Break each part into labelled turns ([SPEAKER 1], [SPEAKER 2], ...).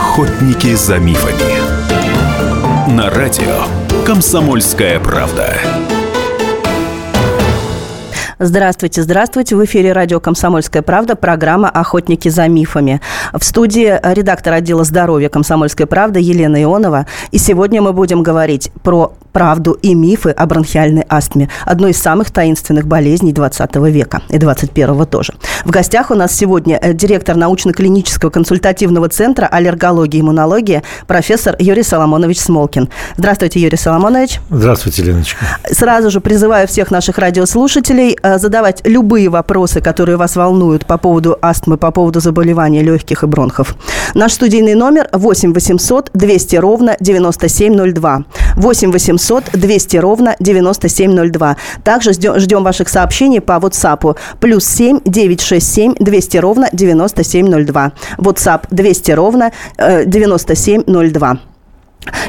[SPEAKER 1] Охотники за мифами. На радио Комсомольская правда.
[SPEAKER 2] Здравствуйте, здравствуйте. В эфире радио «Комсомольская правда» программа «Охотники за мифами». В студии редактор отдела здоровья «Комсомольской правды» Елена Ионова. И сегодня мы будем говорить про правду и мифы о бронхиальной астме, одной из самых таинственных болезней 20 века и 21 тоже. В гостях у нас сегодня э, директор научно-клинического консультативного центра аллергологии и иммунологии профессор Юрий Соломонович Смолкин. Здравствуйте, Юрий Соломонович.
[SPEAKER 3] Здравствуйте, Леночка.
[SPEAKER 2] Сразу же призываю всех наших радиослушателей э, задавать любые вопросы, которые вас волнуют по поводу астмы, по поводу заболеваний легких и бронхов. Наш студийный номер 8 800 200 ровно 9702. 8 800 200 ровно 9702. Также ждем, ваших сообщений по WhatsApp. Плюс 7 967 200 ровно 9702. WhatsApp 200 ровно э, 9702.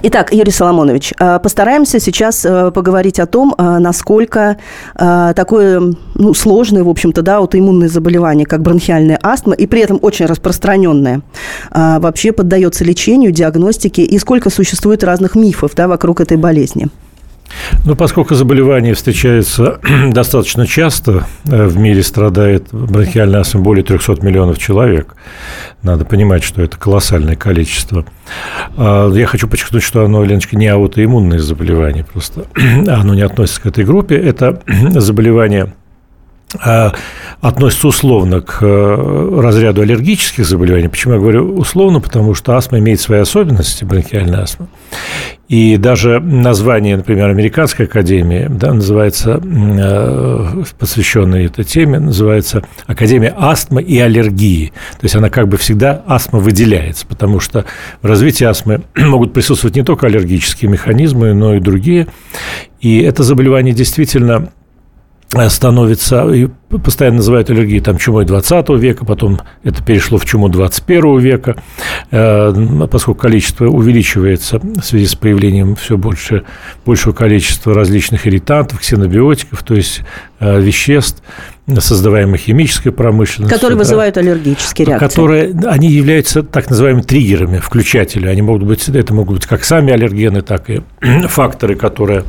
[SPEAKER 2] Итак, Юрий Соломонович, э, постараемся сейчас э, поговорить о том, э, насколько такое ну, сложное, в общем-то, да, аутоиммунное заболевание, как бронхиальная астма, и при этом очень распространенное, вообще поддается лечению, диагностике, и сколько существует разных мифов да, вокруг этой болезни.
[SPEAKER 3] Ну, поскольку заболевание встречается достаточно часто, э, в мире страдает бронхиальной астмой более 300 миллионов человек. Надо понимать, что это колоссальное количество. А, я хочу подчеркнуть, что оно, Леночка, не аутоиммунное заболевание, просто оно не относится к этой группе. Это заболевание относится условно к э, разряду аллергических заболеваний. Почему я говорю условно? Потому что астма имеет свои особенности, бронхиальная астма. И даже название, например, Американской академии, да, называется, э, посвященная этой теме, называется Академия астмы и аллергии. То есть она как бы всегда астма выделяется, потому что в развитии астмы могут присутствовать не только аллергические механизмы, но и другие. И это заболевание действительно становится, и постоянно называют аллергией там, чумой 20 века, потом это перешло в чуму 21 века, э, поскольку количество увеличивается в связи с появлением все больше, большего количества различных ирритантов, ксенобиотиков, то есть э, веществ, создаваемых химической промышленностью.
[SPEAKER 2] Которые да, вызывают аллергические реакции.
[SPEAKER 3] Которые, они являются так называемыми триггерами, включателями. Они могут быть, это могут быть как сами аллергены, так и факторы, которые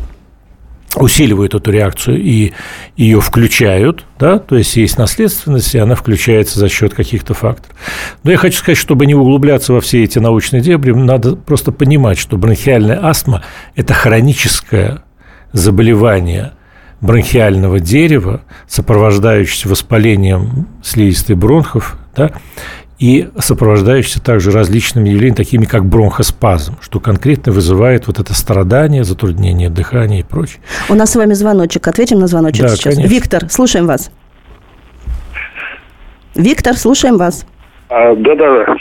[SPEAKER 3] усиливают эту реакцию и ее включают, да, то есть есть наследственность, и она включается за счет каких-то факторов. Но я хочу сказать, чтобы не углубляться во все эти научные дебри, надо просто понимать, что бронхиальная астма – это хроническое заболевание бронхиального дерева, сопровождающееся воспалением слизистой бронхов, да, и сопровождающийся также различными явлениями, такими как бронхоспазм, что конкретно вызывает вот это страдание, затруднение дыхания и прочее.
[SPEAKER 2] У нас с вами звоночек. Ответим на звоночек да, сейчас. Конечно. Виктор, слушаем вас. Виктор, слушаем вас.
[SPEAKER 4] А, да-да.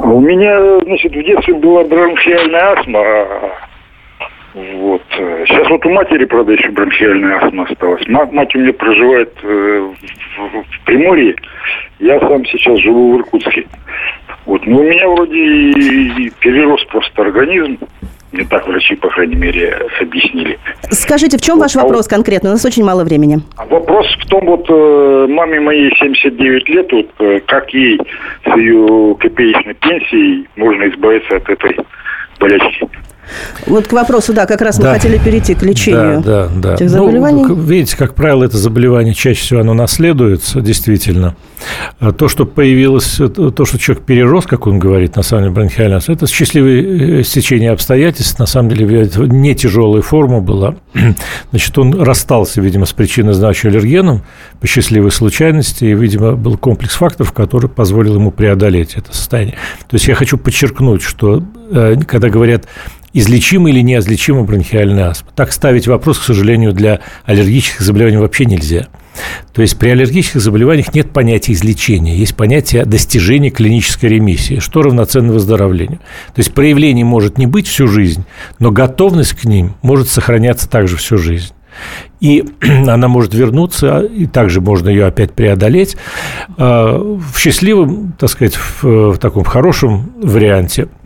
[SPEAKER 4] У меня, значит, в детстве была бронхиальная астма, вот. Сейчас вот у матери, правда, еще бронхиальная астма осталась. Мать, мать у меня проживает э, в, в Приморье. Я сам сейчас живу в Иркутске. Вот. Но у меня вроде и перерос просто организм. Мне так врачи, по крайней мере, объяснили.
[SPEAKER 2] Скажите, в чем вот, ваш вопрос а конкретно? У нас очень мало времени.
[SPEAKER 4] Вопрос в том, вот э, маме моей 79 лет, вот э, как ей с ее копеечной пенсией можно избавиться от этой болячки?
[SPEAKER 2] Вот к вопросу, да, как раз мы да. хотели перейти к лечению да, да, да. этих ну, заболеваний. Ну,
[SPEAKER 3] видите, как правило, это заболевание чаще всего оно наследуется, действительно. А то, что появилось, то, что человек перерос, как он говорит, на самом деле, бронхиальный это счастливое э, стечение обстоятельств, на самом деле, не тяжелая форма была. Значит, он расстался, видимо, с причиной значимым аллергеном по счастливой случайности, и, видимо, был комплекс факторов, который позволил ему преодолеть это состояние. То есть я хочу подчеркнуть, что э, когда говорят излечима или неизлечима бронхиальная астма. Так ставить вопрос, к сожалению, для аллергических заболеваний вообще нельзя. То есть при аллергических заболеваниях нет понятия излечения, есть понятие достижения клинической ремиссии, что равноценно выздоровлению. То есть проявлений может не быть всю жизнь, но готовность к ним может сохраняться также всю жизнь. И она может вернуться, и также можно ее опять преодолеть. А, в счастливом, так сказать, в таком хорошем варианте –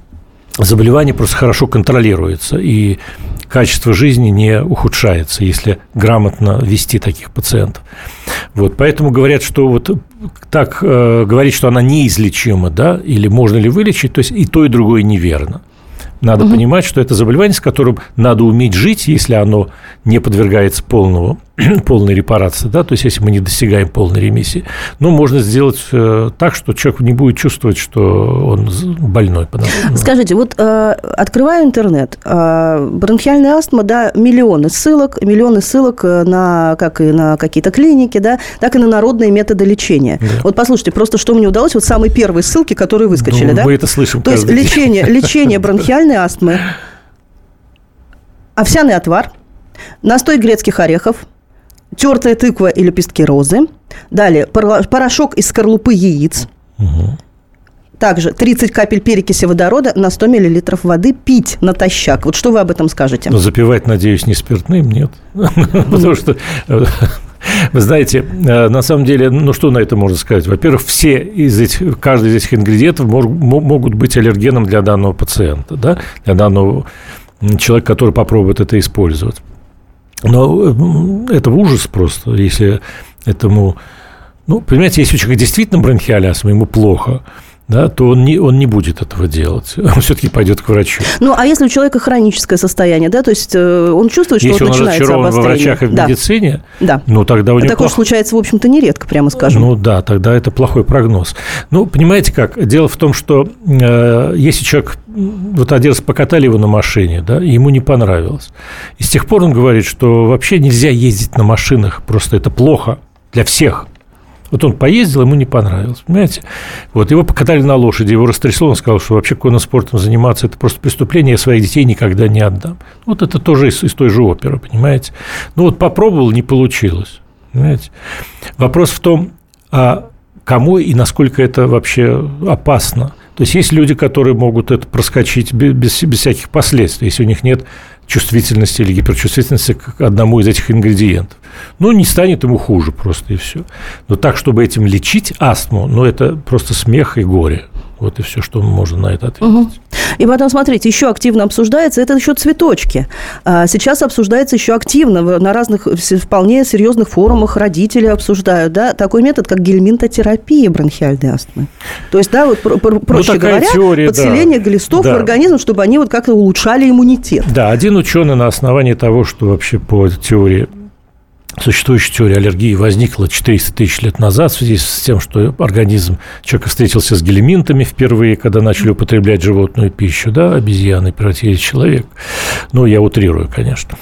[SPEAKER 3] заболевание просто хорошо контролируется. И качество жизни не ухудшается, если грамотно вести таких пациентов. Вот, поэтому говорят, что вот так э, говорить, что она неизлечима, да, или можно ли вылечить, то есть и то, и другое неверно. Надо угу. понимать, что это заболевание, с которым надо уметь жить, если оно не подвергается полному, полной репарации, да, то есть если мы не достигаем полной ремиссии. Но можно сделать э, так, что человек не будет чувствовать, что он больной.
[SPEAKER 2] Скажите, вот э, открываю интернет, э, бронхиальная астма, да, миллионы ссылок, миллионы ссылок на, как и на какие-то клиники, да, так и на народные методы лечения. Да. Вот послушайте, просто что мне удалось, вот самые первые ссылки, которые выскочили, ну, да?
[SPEAKER 3] Мы это слышим.
[SPEAKER 2] То есть лечение, лечение бронхиальной астмы, овсяный отвар, настой грецких орехов, тертая тыква и лепестки розы. Далее порошок из скорлупы яиц. Угу. Также 30 капель перекиси водорода на 100 миллилитров воды пить натощак. Вот что вы об этом скажете?
[SPEAKER 3] Ну, запивать, надеюсь, не спиртным, нет. Потому что э, вы знаете, э, на самом деле, ну что на это можно сказать? Во-первых, все из этих, каждый из этих ингредиентов могут быть аллергеном для данного пациента, да, для данного человека, который попробует это использовать. Но это ужас просто, если этому... Ну, понимаете, если у человека действительно бронхиальная астма, ему плохо – да, то он не, он не будет этого делать. Он все-таки пойдет к врачу.
[SPEAKER 2] Ну, а если у человека хроническое состояние, да, то есть э, он чувствует, что
[SPEAKER 3] если
[SPEAKER 2] вот
[SPEAKER 3] он
[SPEAKER 2] начинается обострение.
[SPEAKER 3] во врачах и в
[SPEAKER 2] да.
[SPEAKER 3] медицине,
[SPEAKER 2] да.
[SPEAKER 3] ну, тогда у него...
[SPEAKER 2] Такое плох... случается, в общем-то, нередко, прямо скажем.
[SPEAKER 3] Ну, да, тогда это плохой прогноз. Ну, понимаете как, дело в том, что э, если человек, вот один раз покатали его на машине, да, и ему не понравилось. И с тех пор он говорит, что вообще нельзя ездить на машинах, просто это плохо для всех – вот он поездил, ему не понравилось, понимаете? Вот его покатали на лошади, его растрясло, он сказал, что вообще конным спортом заниматься – это просто преступление, я своих детей никогда не отдам. Вот это тоже из, из той же оперы, понимаете? Ну вот попробовал, не получилось, понимаете? Вопрос в том, а кому и насколько это вообще опасно. То есть есть люди, которые могут это проскочить без, без всяких последствий, если у них нет чувствительности или гиперчувствительности к одному из этих ингредиентов. Ну, не станет ему хуже просто и все. Но так, чтобы этим лечить астму, ну, это просто смех и горе. Вот и все, что можно на это ответить. Угу.
[SPEAKER 2] И потом, смотрите, еще активно обсуждается, это еще цветочки. А, сейчас обсуждается еще активно, на разных вполне серьезных форумах родители обсуждают, да, такой метод, как гельминтотерапия бронхиальной астмы. То есть, да, вот про, про, проще ну, говоря, теория, подселение да. глистов да. в организм, чтобы они вот как-то улучшали иммунитет.
[SPEAKER 3] Да, один ученый на основании того, что вообще по теории существующая теория аллергии возникла 400 тысяч лет назад в связи с тем, что организм человека встретился с гельминтами впервые, когда начали употреблять животную пищу, да, обезьяны превратились в человек. Ну, я утрирую, конечно.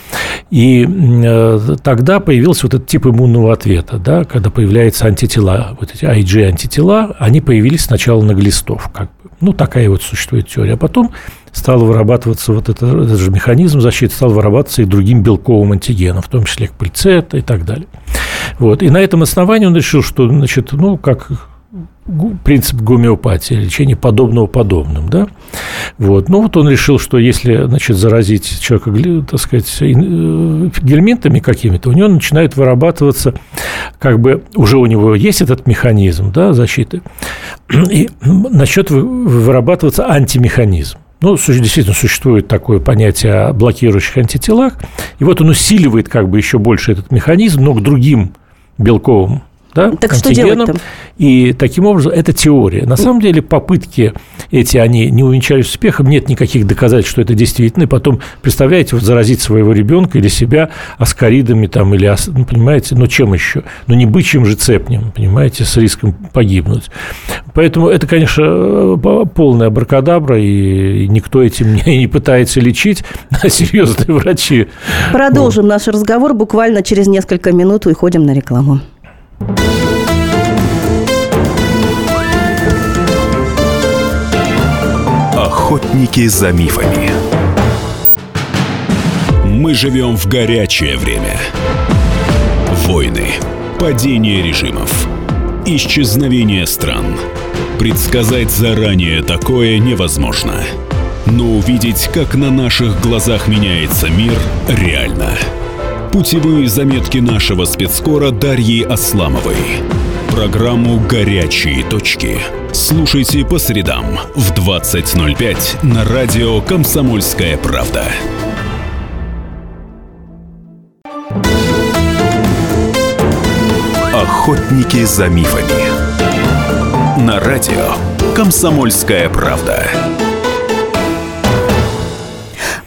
[SPEAKER 3] И э, тогда появился вот этот тип иммунного ответа, да, когда появляются антитела, вот эти IG-антитела, они появились сначала на глистов, как бы. Ну, такая вот существует теория. А потом стал вырабатываться вот это, этот же механизм защиты, стал вырабатываться и другим белковым антигеном, в том числе к пыльцета и так далее. Вот. И на этом основании он решил, что, значит, ну, как принцип гомеопатии, лечение подобного подобным, да, вот, ну, вот он решил, что если, значит, заразить человека, так сказать, э, гельминтами какими-то, у него начинает вырабатываться, как бы, уже у него есть этот механизм, да, защиты, и начнет вырабатываться антимеханизм. Ну, действительно, существует такое понятие о блокирующих антителах. И вот он усиливает как бы еще больше этот механизм, но к другим белковым да,
[SPEAKER 2] так что делать
[SPEAKER 3] И таким образом, это теория. На самом деле попытки эти, они не увенчались успехом, нет никаких доказательств, что это действительно. И потом, представляете, вот заразить своего ребенка или себя аскаридами там, или, ну, понимаете, ну, чем еще? Ну, не бычьим же цепнем, понимаете, с риском погибнуть. Поэтому это, конечно, полная абракадабра, и никто этим не, не пытается лечить, а серьезные врачи.
[SPEAKER 2] Продолжим вот. наш разговор буквально через несколько минут. Уходим на рекламу.
[SPEAKER 1] Охотники за мифами. Мы живем в горячее время. Войны, падение режимов, исчезновение стран. Предсказать заранее такое невозможно. Но увидеть, как на наших глазах меняется мир, реально – путевые заметки нашего спецкора Дарьи Асламовой. Программу «Горячие точки» слушайте по средам в 20.05 на радио «Комсомольская правда». Охотники за мифами. На радио «Комсомольская правда».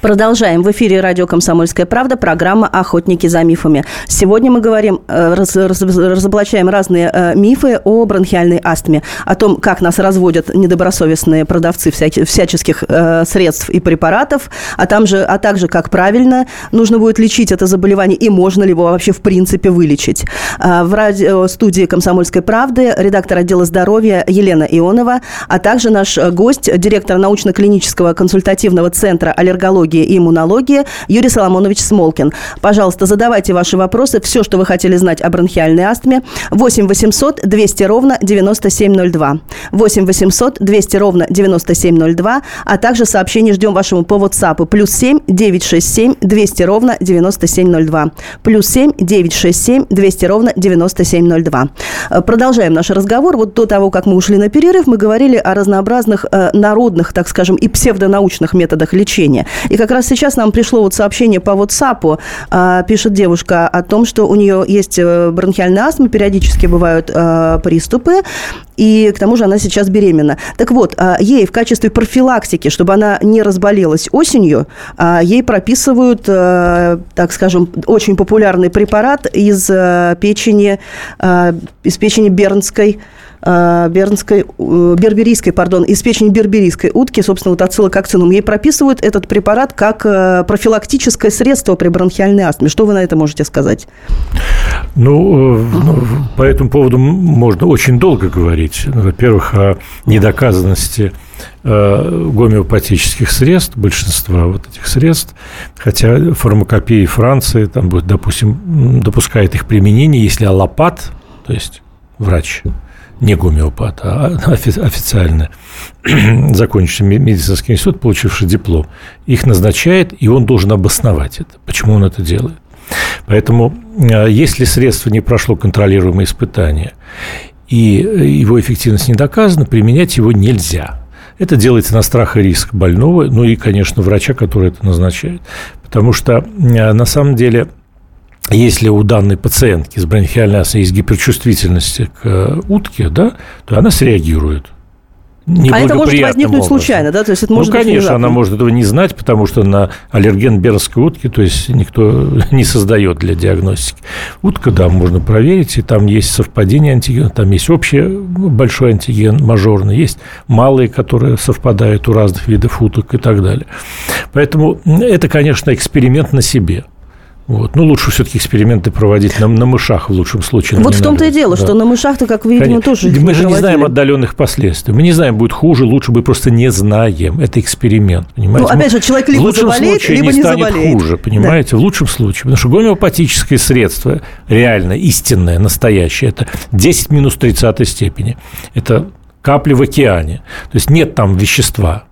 [SPEAKER 2] Продолжаем. В эфире радио «Комсомольская правда» программа «Охотники за мифами». Сегодня мы говорим, э, раз, раз, разоблачаем разные э, мифы о бронхиальной астме, о том, как нас разводят недобросовестные продавцы всяких, всяческих э, средств и препаратов, а, там же, а также, как правильно нужно будет лечить это заболевание и можно ли его вообще в принципе вылечить. Э, в радиостудии «Комсомольской правды» редактор отдела здоровья Елена Ионова, а также наш гость, директор научно-клинического консультативного центра аллергологии онкологии и иммунологии Юрий Соломонович Смолкин. Пожалуйста, задавайте ваши вопросы, все, что вы хотели знать о бронхиальной астме. 8 800 200 ровно 9702. 8 800 200 ровно 9702, а также сообщение ждем вашему по WhatsApp. Плюс 7 967 200 ровно 9702. Плюс 7 967 200 ровно 9702. Э, продолжаем наш разговор. Вот до того, как мы ушли на перерыв, мы говорили о разнообразных э, народных, так скажем, и псевдонаучных методах лечения. И как раз сейчас нам пришло вот сообщение по WhatsApp, а, пишет девушка о том, что у нее есть э, бронхиальная астма, периодически бывают а, приступы, и к тому же она сейчас беременна. Так вот, а, ей в качестве профилактики, чтобы она не разболелась осенью, ей прописывают, так скажем, очень популярный препарат из печени, из печени бернской бернской, э, берберийской, пардон, из печени берберийской утки, собственно, вот ацилококцинум, ей прописывают этот препарат как э, профилактическое средство при бронхиальной астме. Что вы на это можете сказать?
[SPEAKER 3] Ну, ну по этому поводу можно очень долго говорить. Во-первых, о недоказанности гомеопатических средств, большинства вот этих средств, хотя фармакопея Франции, там, допустим, допускает их применение, если аллопат, то есть врач, не гомеопат, а официально закончивший медицинский институт, получивший диплом, их назначает, и он должен обосновать это, почему он это делает. Поэтому, а, если средство не прошло контролируемое испытание, и его эффективность не доказана, применять его нельзя. Это делается на страх и риск больного, ну и, конечно, врача, который это назначает. Потому что а, на самом деле если у данной пациентки с бронхиальной астмой есть гиперчувствительность к э, утке, да, то она среагирует.
[SPEAKER 2] А это может возникнуть образом. случайно, да? То есть это может
[SPEAKER 3] ну, конечно, она может этого не знать, потому что на аллерген берской утки, то есть никто не создает для диагностики. Утка, да, можно проверить, и там есть совпадение антигена, там есть общий большой антиген, мажорный, есть малые, которые совпадают у разных видов уток и так далее. Поэтому это, конечно, эксперимент на себе – вот. Ну, лучше все-таки эксперименты проводить на, на мышах в лучшем случае.
[SPEAKER 2] Вот в том-то и дело, да. что на мышах-то, как вы, видимо, Конечно. тоже
[SPEAKER 3] Мы же не знаем отдаленных последствий. Мы не знаем, будет хуже, лучше, мы просто не знаем. Это эксперимент, понимаете?
[SPEAKER 2] Ну, опять же, человек либо
[SPEAKER 3] в лучшем
[SPEAKER 2] заболеет,
[SPEAKER 3] случае
[SPEAKER 2] либо
[SPEAKER 3] не,
[SPEAKER 2] не
[SPEAKER 3] станет
[SPEAKER 2] заболеет.
[SPEAKER 3] хуже, понимаете? Да. В лучшем случае. Потому что гомеопатическое средство, реально, истинное, настоящее, это 10 минус 30 степени. Это капли в океане. То есть нет там вещества.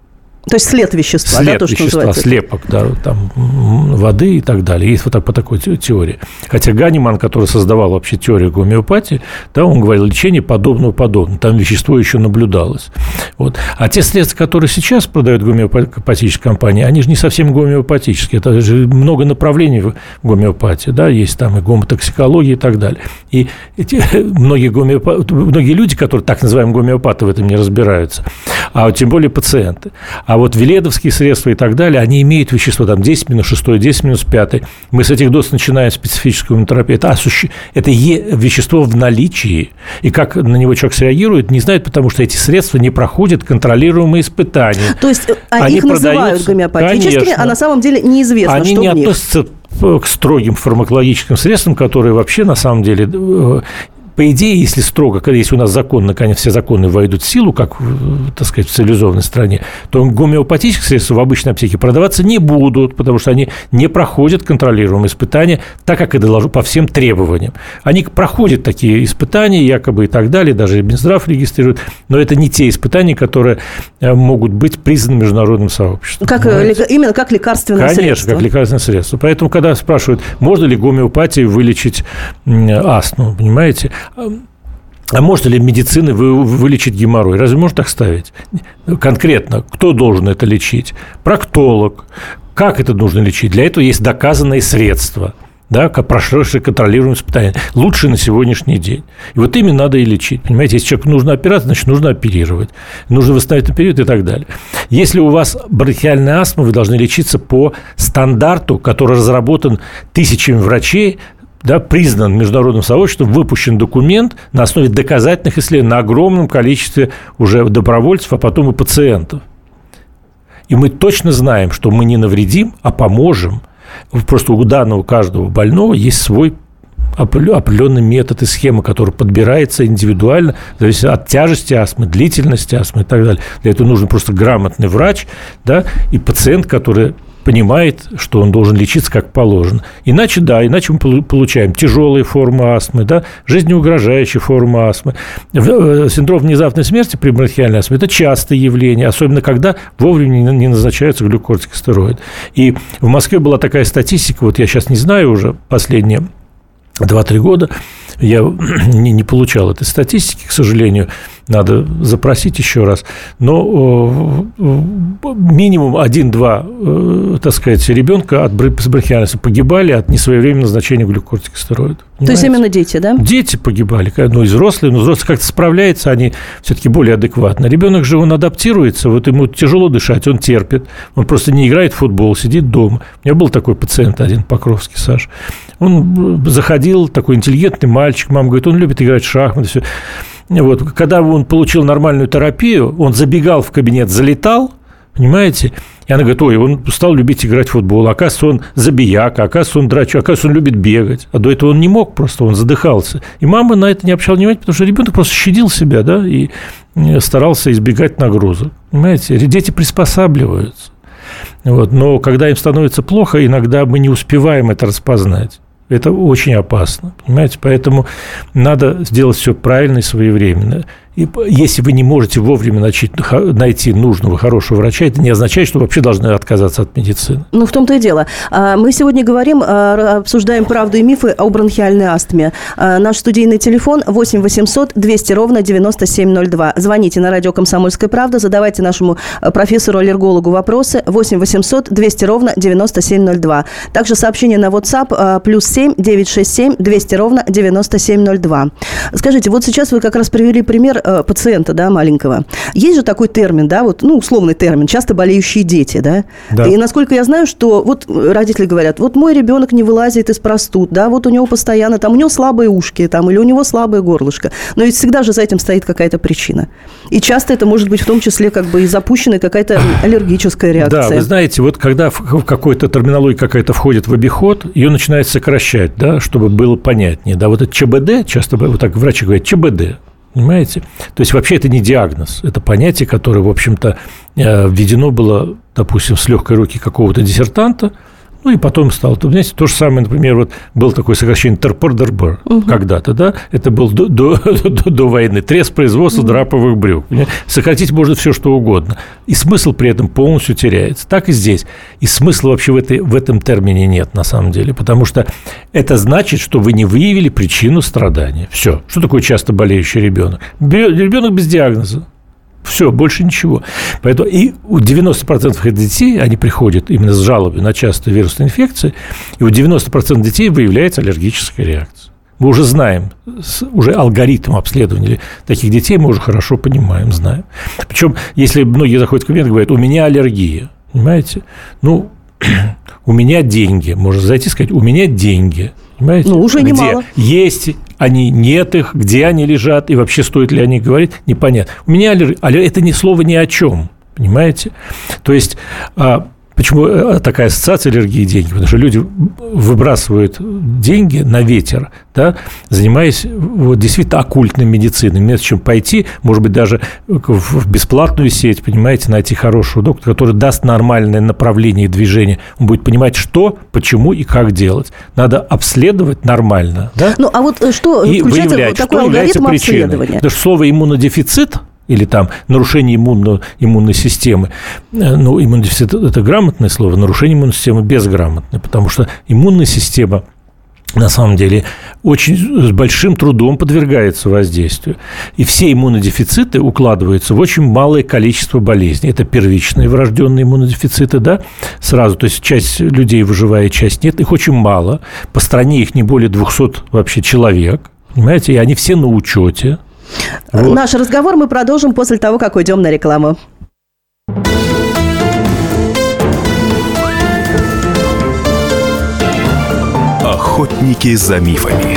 [SPEAKER 2] То есть след вещества,
[SPEAKER 3] след
[SPEAKER 2] да, то,
[SPEAKER 3] что вещества, называется? слепок, да, там воды и так далее. Есть вот так по такой теории. Хотя Ганиман, который создавал вообще теорию гомеопатии, да, он говорил, лечение подобного подобного. Там вещество еще наблюдалось. Вот. А те средства, которые сейчас продают гомеопатические компании, они же не совсем гомеопатические. Это же много направлений в гомеопатии. Да? Есть там и гомотоксикология и так далее. И эти, многие, гомеопаты, многие люди, которые так называемые гомеопаты, в этом не разбираются, а тем более пациенты. А а вот веледовские средства и так далее, они имеют вещество там 10 минус 6, 10 минус 5. Мы с этих доз начинаем специфическую иммунотерапию. Это, осущ... это е... вещество в наличии. И как на него человек среагирует, не знает, потому что эти средства не проходят контролируемые испытания.
[SPEAKER 2] То есть а они их называют гомеопатическими, конечно. а на самом деле неизвестно,
[SPEAKER 3] они
[SPEAKER 2] что
[SPEAKER 3] не
[SPEAKER 2] в них.
[SPEAKER 3] относятся к строгим фармакологическим средствам, которые вообще на самом деле э, по идее, если строго, когда если у нас закон, наконец, все законы войдут в силу, как, так сказать, в цивилизованной стране, то гомеопатические средства в обычной аптеке продаваться не будут, потому что они не проходят контролируемые испытания, так как и доложу по всем требованиям. Они проходят такие испытания, якобы и так далее, даже Минздрав регистрирует, но это не те испытания, которые э, могут быть признаны международным сообществом.
[SPEAKER 2] Как, э, именно как лекарственное
[SPEAKER 3] Конечно,
[SPEAKER 2] средство.
[SPEAKER 3] Конечно, как лекарственное средство. Поэтому, когда спрашивают, можно ли гомеопатией вылечить астму, понимаете, а может ли медицина вылечить геморрой? Разве можно так ставить? Конкретно, кто должен это лечить? Проктолог. Как это нужно лечить? Для этого есть доказанные средства. да, как прошедшее контролируемое испытание. Лучше на сегодняшний день. И вот ими надо и лечить. Понимаете, если человеку нужно операция, значит, нужно оперировать. Нужно восстановить период и так далее. Если у вас бронхиальная астма, вы должны лечиться по стандарту, который разработан тысячами врачей, да, признан международным сообществом, выпущен документ на основе доказательных исследований на огромном количестве уже добровольцев, а потом и пациентов. И мы точно знаем, что мы не навредим, а поможем. Просто у данного каждого больного есть свой определенный метод и схема, которая подбирается индивидуально, зависит от тяжести астмы, длительности астмы и так далее. Для этого нужен просто грамотный врач да, и пациент, который понимает, что он должен лечиться как положено. Иначе, да, иначе мы получаем тяжелые формы астмы, да, жизнеугрожающие формы астмы. Э, синдром внезапной смерти при бронхиальной астме – это частое явление, особенно когда вовремя не назначаются глюкортикостероид. И в Москве была такая статистика, вот я сейчас не знаю уже последние 2-3 года, я не, не получал этой статистики, к сожалению, надо запросить еще раз. Но минимум один-два, э, так сказать, ребенка от бронхиальности погибали от несвоевременного назначения глюкортикостероидов.
[SPEAKER 2] То есть именно дети, да?
[SPEAKER 3] Дети погибали, ну и взрослые, но взрослые как-то справляются, они все-таки более адекватно. Ребенок же он адаптируется, вот ему тяжело дышать, он терпит, он просто не играет в футбол, сидит дома. У меня был такой пациент один, Покровский Саш. Он э, заходил, такой интеллигентный мальчик, мама говорит, он любит играть в шахматы, все. Вот, когда он получил нормальную терапию, он забегал в кабинет, залетал, понимаете? И она говорит, ой, он стал любить играть в футбол. Оказывается, он забияка, оказывается, он драчу, оказывается, он любит бегать. А до этого он не мог просто, он задыхался. И мама на это не обращала внимания, потому что ребенок просто щадил себя, да, и старался избегать нагрузок. Понимаете, дети приспосабливаются. Вот. Но когда им становится плохо, иногда мы не успеваем это распознать. Это очень опасно, понимаете? Поэтому надо сделать все правильно и своевременно. И если вы не можете вовремя начать, найти нужного, хорошего врача, это не означает, что вообще должны отказаться от медицины.
[SPEAKER 2] Ну, в том-то и дело. А, мы сегодня говорим, а, обсуждаем правду и мифы о бронхиальной астме. А, наш студийный телефон 8 800 200 ровно 9702. Звоните на радио «Комсомольская правда», задавайте нашему профессору-аллергологу вопросы 8 800 200 ровно 9702. Также сообщение на WhatsApp плюс 7 967 200 ровно 9702. Скажите, вот сейчас вы как раз привели пример Э, пациента, да, маленького. Есть же такой термин, да, вот, ну, условный термин, часто болеющие дети, да? да. И насколько я знаю, что вот родители говорят, вот мой ребенок не вылазит из простуд, да, вот у него постоянно, там, у него слабые ушки, там, или у него слабое горлышко. Но ведь всегда же за этим стоит какая-то причина. И часто это может быть в том числе как бы и запущенная какая-то аллергическая реакция.
[SPEAKER 3] Да, вы знаете, вот когда в какой-то терминология какая-то входит в обиход, ее начинает сокращать, да, чтобы было понятнее. Да, вот это ЧБД, часто вот так врачи говорят, ЧБД, Понимаете? То есть вообще это не диагноз, это понятие, которое, в общем-то, э, введено было, допустим, с легкой руки какого-то диссертанта, ну, и потом стал. Знаете, то же самое, например, вот был такой сокращение ТРПРДРБ угу. когда-то, да? Это был до, до, до, до войны. Трес производства угу. драповых брюк. Сократить можно все, что угодно. И смысл при этом полностью теряется. Так и здесь. И смысла вообще в, этой, в этом термине нет, на самом деле. Потому что это значит, что вы не выявили причину страдания. Все. Что такое часто болеющий ребенок? Ребенок без диагноза. Все, больше ничего. Поэтому и у 90% этих детей, они приходят именно с жалобой на частые вирусные инфекции, и у 90% детей выявляется аллергическая реакция. Мы уже знаем, уже алгоритм обследования таких детей мы уже хорошо понимаем, знаем. Причем, если многие заходят в кабинет и говорят, у меня аллергия, понимаете? Ну, у меня деньги. Можно зайти и сказать, у меня деньги. Понимаете?
[SPEAKER 2] Ну, уже
[SPEAKER 3] Где
[SPEAKER 2] немало.
[SPEAKER 3] Есть они, нет их, где они лежат, и вообще стоит ли о них говорить, непонятно. У меня аллергия, это ни слова ни о чем, понимаете? То есть а, Почему э, такая ассоциация аллергии и деньги? Потому что люди выбрасывают деньги на ветер, да, занимаясь вот, действительно оккультной медициной. Вместо чем пойти, может быть, даже в бесплатную сеть, понимаете, найти хорошего доктора, который даст нормальное направление движения. Он будет понимать, что, почему и как делать. Надо обследовать нормально. Да?
[SPEAKER 2] Ну, а вот э, что
[SPEAKER 3] и выявлять, такой что алгоритм обследования? Потому что слово иммунодефицит – или там нарушение иммунно, иммунной системы. Э, ну, иммунный дефицит – это грамотное слово, нарушение иммунной системы безграмотное, потому что иммунная система на самом деле, очень с большим трудом подвергается воздействию. И все иммунодефициты укладываются в очень малое количество болезней. Это первичные врожденные иммунодефициты, да, сразу. То есть часть людей выживает, часть нет. Их очень мало. По стране их не более 200 вообще человек. Понимаете? И они все на учете.
[SPEAKER 2] Вот. Наш разговор мы продолжим после того, как уйдем на рекламу.
[SPEAKER 1] Охотники за мифами.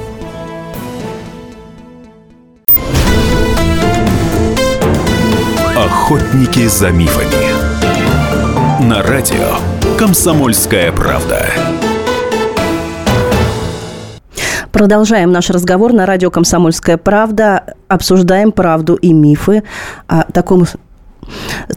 [SPEAKER 1] Охотники за мифами. На радио «Комсомольская правда».
[SPEAKER 2] Продолжаем наш разговор на радио «Комсомольская правда». Обсуждаем правду и мифы о таком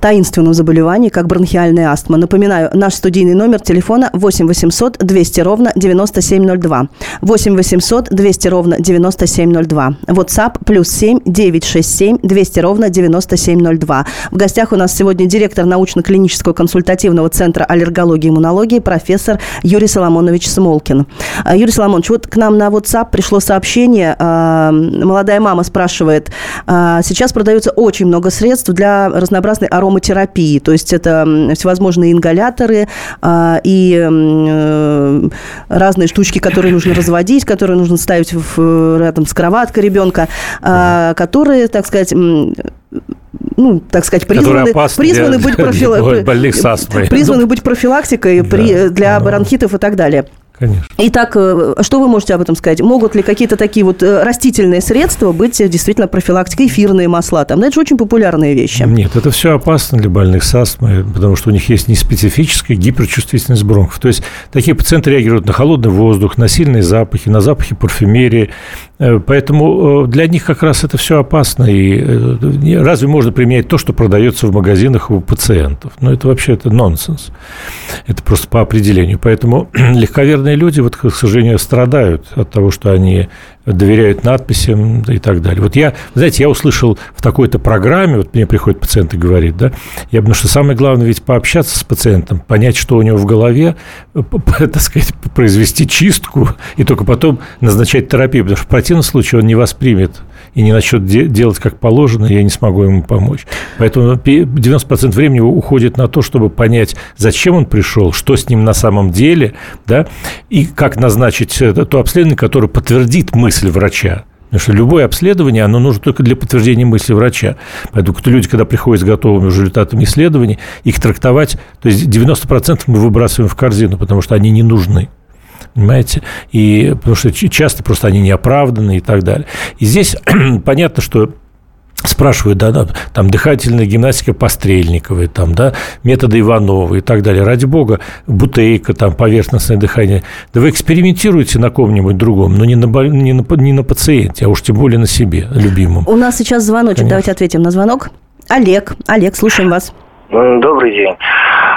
[SPEAKER 2] таинственном заболевании, как бронхиальная астма. Напоминаю, наш студийный номер телефона 8 800 200 ровно 9702. 8 800 200 ровно 9702. WhatsApp плюс 7 967 200 ровно 9702. В гостях у нас сегодня директор научно-клинического консультативного центра аллергологии и иммунологии профессор Юрий Соломонович Смолкин. А, Юрий Соломонович, вот к нам на WhatsApp пришло сообщение. А, молодая мама спрашивает, а, сейчас продается очень много средств для разнообразия разнообразной ароматерапии. То есть это всевозможные ингаляторы а, и э, разные штучки, которые нужно разводить, которые нужно ставить в, рядом с кроваткой ребенка, а, которые, так сказать, ну, так сказать, призваны, призваны, быть, профила... призваны быть профилактикой да, при... для бронхитов и так далее. Конечно. Итак, э, что вы можете об этом сказать? Могут ли какие-то такие вот э, растительные средства быть действительно профилактикой, эфирные масла? Там, да, это же очень популярные вещи.
[SPEAKER 3] Нет, это все опасно для больных с астмой, потому что у них есть неспецифическая гиперчувствительность бронхов. То есть такие пациенты реагируют на холодный воздух, на сильные запахи, на запахи парфюмерии. Э, поэтому для них как раз это все опасно. И разве можно применять то, что продается в магазинах у пациентов? Ну, это вообще это нонсенс. Это просто по определению. Поэтому легковерно бедные люди, вот, к сожалению, страдают от того, что они доверяют надписям и так далее. Вот я, знаете, я услышал в такой-то программе, вот мне приходит пациент и говорит, да, я, потому что самое главное ведь пообщаться с пациентом, понять, что у него в голове, так сказать, произвести чистку и только потом назначать терапию, потому что в противном случае он не воспримет и не начнет де- делать как положено, я не смогу ему помочь. Поэтому 90% времени уходит на то, чтобы понять, зачем он пришел, что с ним на самом деле, да, и как назначить то обследование, которое подтвердит мысль врача. Потому что любое обследование, оно нужно только для подтверждения мысли врача. Поэтому люди, когда приходят с готовыми уже результатами исследований, их трактовать, то есть 90% мы выбрасываем в корзину, потому что они не нужны понимаете? И потому что часто просто они не оправданы и так далее. И здесь понятно, что спрашивают, да, да, там дыхательная гимнастика Пострельниковой, там, да, методы Иванова и так далее. Ради бога, бутейка, там, поверхностное дыхание. Да вы экспериментируете на ком-нибудь другом, но не на, не, на, не на пациенте, а уж тем более на себе, любимом.
[SPEAKER 2] У нас сейчас звоночек, Конечно. давайте ответим на звонок. Олег, Олег, слушаем вас.
[SPEAKER 5] Добрый день.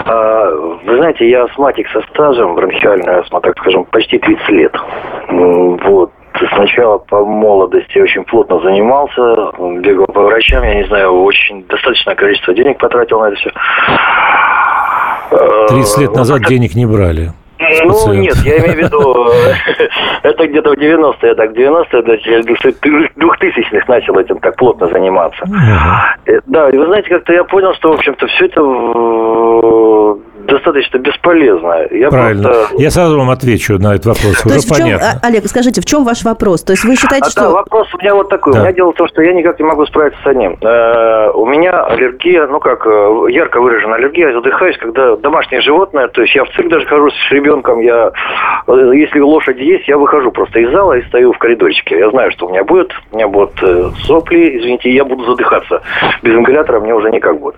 [SPEAKER 5] А, вы знаете, я астматик со стажем, бронхиальная астма, так скажем, почти 30 лет. Вот. Сначала по молодости очень плотно занимался, бегал по врачам, я не знаю, очень достаточное количество денег потратил на это все.
[SPEAKER 3] 30 лет назад денег не брали.
[SPEAKER 5] Ну, нет, я имею в виду, это где-то в 90-е, так, в 90-е, 2000-х начал этим так плотно заниматься. Uh-huh. Да, и вы знаете, как-то я понял, что, в общем-то, все это достаточно бесполезно.
[SPEAKER 3] Я Правильно. Просто... Я сразу вам отвечу на этот вопрос. То Уже
[SPEAKER 2] есть понятно. Чем, Олег, скажите, в чем ваш вопрос? То есть вы считаете, а, что...
[SPEAKER 5] Да, вопрос у меня вот такой. Да. У меня дело в том, что я никак не могу справиться с одним. Э, у меня аллергия, ну как, э, ярко выраженная аллергия. Я задыхаюсь, когда домашнее животное, то есть я в цирк даже хожу с ребенком, я, э, если лошадь есть, я выхожу просто из зала и стою в коридорчике. Я знаю, что у меня будет, у меня будут э, сопли, извините, я буду задыхаться. Без ингалятора мне уже никак будет.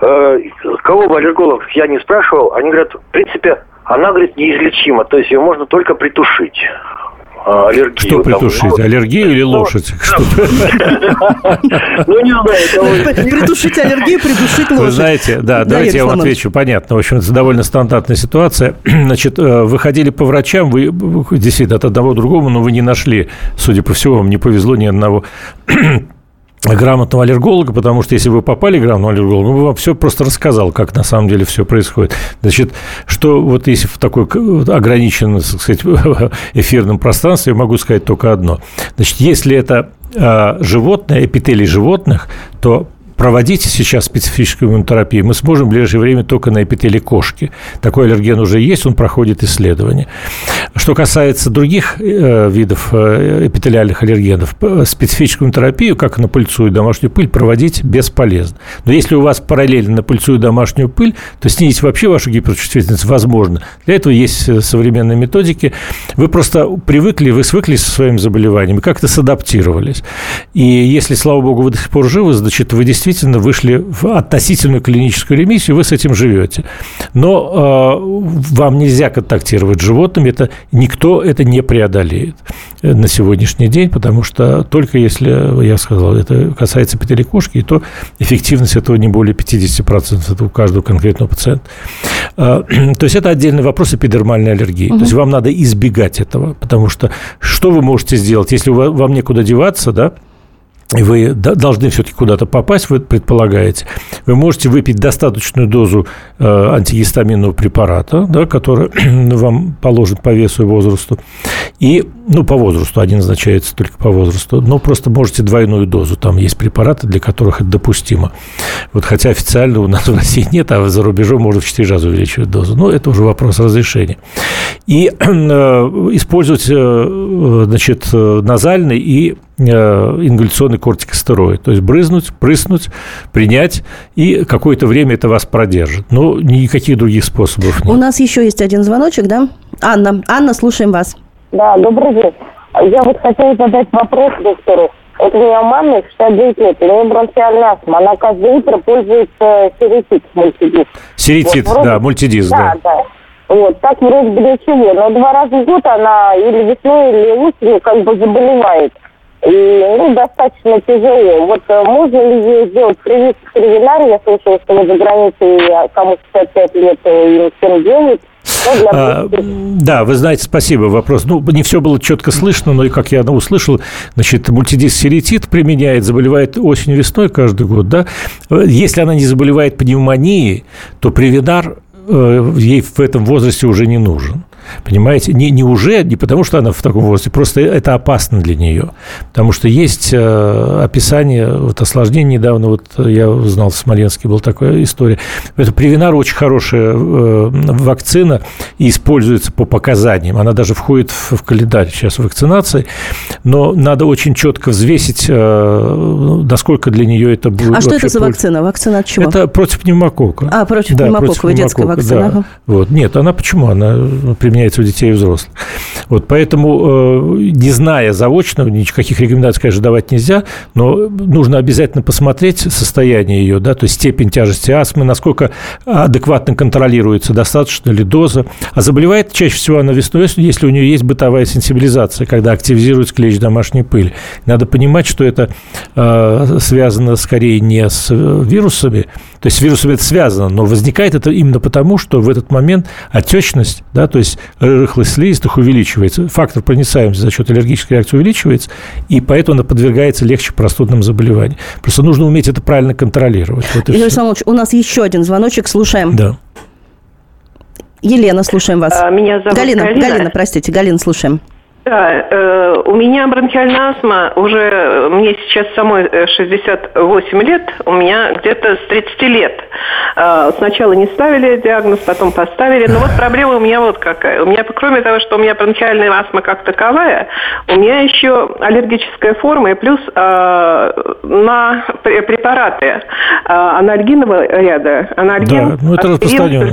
[SPEAKER 5] Э, кого бы аллерголог я не спрашивал, они говорят, в принципе, она, говорит, неизлечима, то есть ее можно только притушить.
[SPEAKER 3] А, аллергию. Что притушить? Там, Аллергию или лошадь?
[SPEAKER 2] Ну, не знаю. Притушить аллергию, притушить лошадь. Вы
[SPEAKER 3] знаете, да, давайте я вам отвечу. Понятно. В общем, это довольно стандартная ситуация. Значит, э, вы ходили по врачам, вы действительно от одного к другому, но вы не нашли, судя по всему, вам не повезло ни одного грамотного аллерголога, потому что если вы попали к грамотному аллергологу, он вам все просто рассказал, как на самом деле все происходит. Значит, что вот если в такой ограниченном, так сказать, эфирном пространстве, я могу сказать только одно. Значит, если это а, животное, эпителий животных, то проводить сейчас специфическую иммунотерапию мы сможем в ближайшее время только на эпителии кошки. Такой аллерген уже есть, он проходит исследование. Что касается других э, видов э, эпителиальных аллергенов, специфическую терапию, как на пыльцу и домашнюю пыль, проводить бесполезно. Но если у вас параллельно на пыльцу и домашнюю пыль, то снизить вообще вашу гиперчувствительность возможно. Для этого есть э, современные методики. Вы просто привыкли, вы свыклись со своим заболеванием, как-то садаптировались. И если, слава богу, вы до сих пор живы, значит, вы действительно действительно вышли в относительную клиническую ремиссию, вы с этим живете. Но э, вам нельзя контактировать с животными, это никто это не преодолеет на сегодняшний день, потому что только если, я сказал, это касается петель кошки, то эффективность этого не более 50%, это у каждого конкретного пациента. Э, то есть это отдельный вопрос эпидермальной аллергии. Угу. То есть вам надо избегать этого, потому что что вы можете сделать, если вам некуда деваться, да, вы должны все-таки куда-то попасть, вы предполагаете, вы можете выпить достаточную дозу э, антигистаминного препарата, да, который вам положит по весу и возрасту, и, ну, по возрасту, один назначается только по возрасту, но просто можете двойную дозу, там есть препараты, для которых это допустимо. Вот хотя официально у нас в России нет, а за рубежом можно в 4 раза увеличивать дозу, но это уже вопрос разрешения. И э, использовать, э, значит, назальный и ингаляционный кортикостероид. То есть брызнуть, прыснуть, принять, и какое-то время это вас продержит. Но никаких других способов нет.
[SPEAKER 2] У нас еще есть один звоночек, да? Анна, Анна, слушаем вас.
[SPEAKER 6] Да, добрый день. Я вот хотела задать вопрос доктору. Вот у меня мама 69 лет, у нее бронхиальная астма. Она каждое утро пользуется серетит мультидиск.
[SPEAKER 3] Серетит, вот, вроде... да, мультидиск, да.
[SPEAKER 6] Да, да. Вот, так вроде бы ничего. Но два раза в год она или весной, или осенью как бы заболевает ну, достаточно тяжело. Вот э, можно ли ей сделать прививку к Я слышала, что вот за границей а, кому 65 лет э, им всем делают.
[SPEAKER 3] А, да, вы знаете, спасибо. Вопрос. Ну, не все было четко слышно, но и как я услышал, значит, мультидиск серетит применяет, заболевает осенью-весной каждый год, да. Если она не заболевает пневмонией, то привидар э, ей в этом возрасте уже не нужен. Понимаете? Не, не уже, не потому что она в таком возрасте, просто это опасно для нее. Потому что есть э, описание, вот осложнений недавно, вот я узнал в Смоленске, была такая история. Это Привинар очень хорошая э, вакцина и используется по показаниям. Она даже входит в, в календарь сейчас вакцинации, но надо очень четко взвесить, э, насколько для нее это будет.
[SPEAKER 2] А что это за вакцина? Вакцина от чего?
[SPEAKER 3] Это против пневмокока.
[SPEAKER 2] А, против да, пневмокока, детская вакцина. Да.
[SPEAKER 3] Вот. Нет, она почему? Она применяется у детей и взрослых. Вот, поэтому, э, не зная заочно, никаких рекомендаций, конечно, давать нельзя, но нужно обязательно посмотреть состояние ее, да, то есть степень тяжести астмы, насколько адекватно контролируется, достаточно ли доза. А заболевает чаще всего она весной, если у нее есть бытовая сенсибилизация, когда активизируется клещ домашней пыли. Надо понимать, что это э, связано скорее не с вирусами, то есть с вирусами это связано, но возникает это именно потому, что в этот момент отечность, да, то есть рыхлость слизистых увеличивается, фактор проницаемости за счет аллергической реакции увеличивается, и поэтому она подвергается легче простудным заболеваниям. Просто нужно уметь это правильно контролировать.
[SPEAKER 2] Вот Игорь Александрович, у нас еще один звоночек, слушаем.
[SPEAKER 3] Да.
[SPEAKER 2] Елена, слушаем вас.
[SPEAKER 7] А, меня зовут
[SPEAKER 2] Галина. Галина, Галина простите, Галина, слушаем.
[SPEAKER 7] Да, э, у меня бронхиальная астма уже, мне сейчас самой 68 э, лет, у меня где-то с 30 лет. Э, сначала не ставили диагноз, потом поставили. Но вот проблема у меня вот какая. У меня, кроме того, что у меня бронхиальная астма как таковая, у меня еще аллергическая форма и плюс э, на препараты э, анальгинового ряда. Анальгин,
[SPEAKER 3] да, ну это
[SPEAKER 7] аспирин,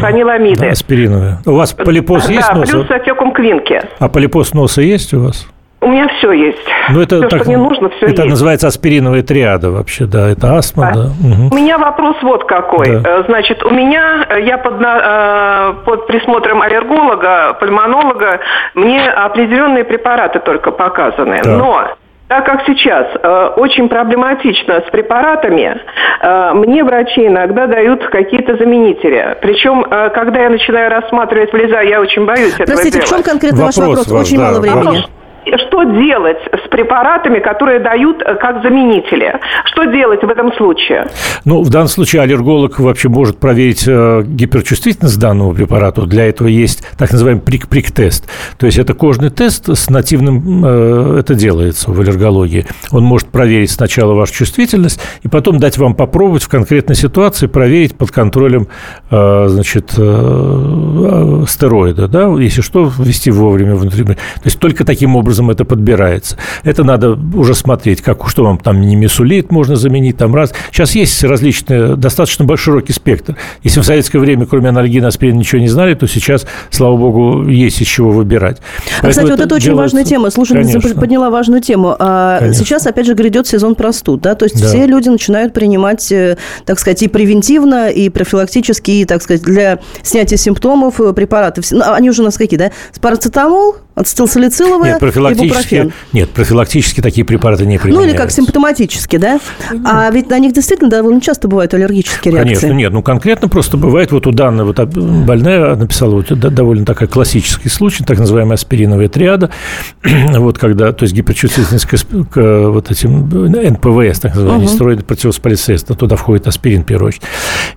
[SPEAKER 3] Да, аспириновые. У вас полипоз есть
[SPEAKER 7] да, носа? плюс отеком квинки.
[SPEAKER 3] А полипоз носа есть? Есть у вас?
[SPEAKER 7] У меня все есть.
[SPEAKER 3] Ну, это
[SPEAKER 7] все,
[SPEAKER 3] так,
[SPEAKER 7] что мне нужно, все
[SPEAKER 3] Это
[SPEAKER 7] есть.
[SPEAKER 3] называется аспириновая триада вообще, да. Это астма,
[SPEAKER 7] Да.
[SPEAKER 3] да. Мгм.
[SPEAKER 7] У меня вопрос вот какой.
[SPEAKER 3] Да.
[SPEAKER 7] Э, Значит, у меня, э, я под, э, под присмотром аллерголога, пульмонолога, мне определенные препараты только показаны.
[SPEAKER 3] Так.
[SPEAKER 7] Но так как сейчас э, очень проблематично с препаратами, э, мне врачи иногда дают какие-то заменители. Причем, э, когда я начинаю рассматривать влеза, я очень боюсь этого
[SPEAKER 2] Простите, в
[SPEAKER 7] делать.
[SPEAKER 2] чем конкретно ваш
[SPEAKER 3] Вопрос
[SPEAKER 2] вопрос?
[SPEAKER 3] ваш,
[SPEAKER 2] Очень
[SPEAKER 3] да,
[SPEAKER 2] мало
[SPEAKER 3] вопрос.
[SPEAKER 7] Что делать с препаратами, которые дают э, как заменители? Что делать в этом случае?
[SPEAKER 3] Ну, в данном случае аллерголог вообще может проверить э, гиперчувствительность данного препарату. Для этого есть так называемый прик-прик-тест. То есть это кожный тест с нативным, э, это делается в аллергологии. Он может проверить сначала вашу чувствительность и потом дать вам попробовать в конкретной ситуации проверить под контролем, значит, стероида, да, если что, ввести вовремя внутри. То есть только таким образом это подбирается. Это надо уже смотреть, как, что вам там немесулит можно заменить, там раз. Сейчас есть различные, достаточно широкий спектр. Если в советское время, кроме анальгина, аспирина ничего не знали, то сейчас, слава богу, есть из чего выбирать.
[SPEAKER 2] А, кстати, вот это очень
[SPEAKER 3] делается-
[SPEAKER 2] важная тема. Слушательница
[SPEAKER 3] Конечно.
[SPEAKER 2] подняла важную тему. А,
[SPEAKER 3] Конечно.
[SPEAKER 2] Сейчас, опять же, грядет сезон простуд, да, то есть
[SPEAKER 3] Да.
[SPEAKER 2] все люди начинают принимать, э, так сказать, и превентивно, и профилактически, и, так сказать, для снятия симптомов э, препараты. Ну, Они уже у нас какие, да? Парацетамол, ацетилсалициловая,
[SPEAKER 3] Нет, профилактически,
[SPEAKER 2] ибупрофен.
[SPEAKER 3] нет, профилактически такие препараты не
[SPEAKER 2] Ну,
[SPEAKER 3] применяются.
[SPEAKER 2] или как симптоматически, да? А ведь на них действительно довольно часто бывают аллергические реакции.
[SPEAKER 3] Конечно, нет, ну конкретно просто бывает вот у данной вот об- больная написала вот да- довольно такой классический случай, так называемая аспириновая триада, вот когда, то есть гиперчувствительность к, к вот этим э, НПВС, так называемые, стероиды противовоспалительные средства, туда входит аспирин в первую очередь,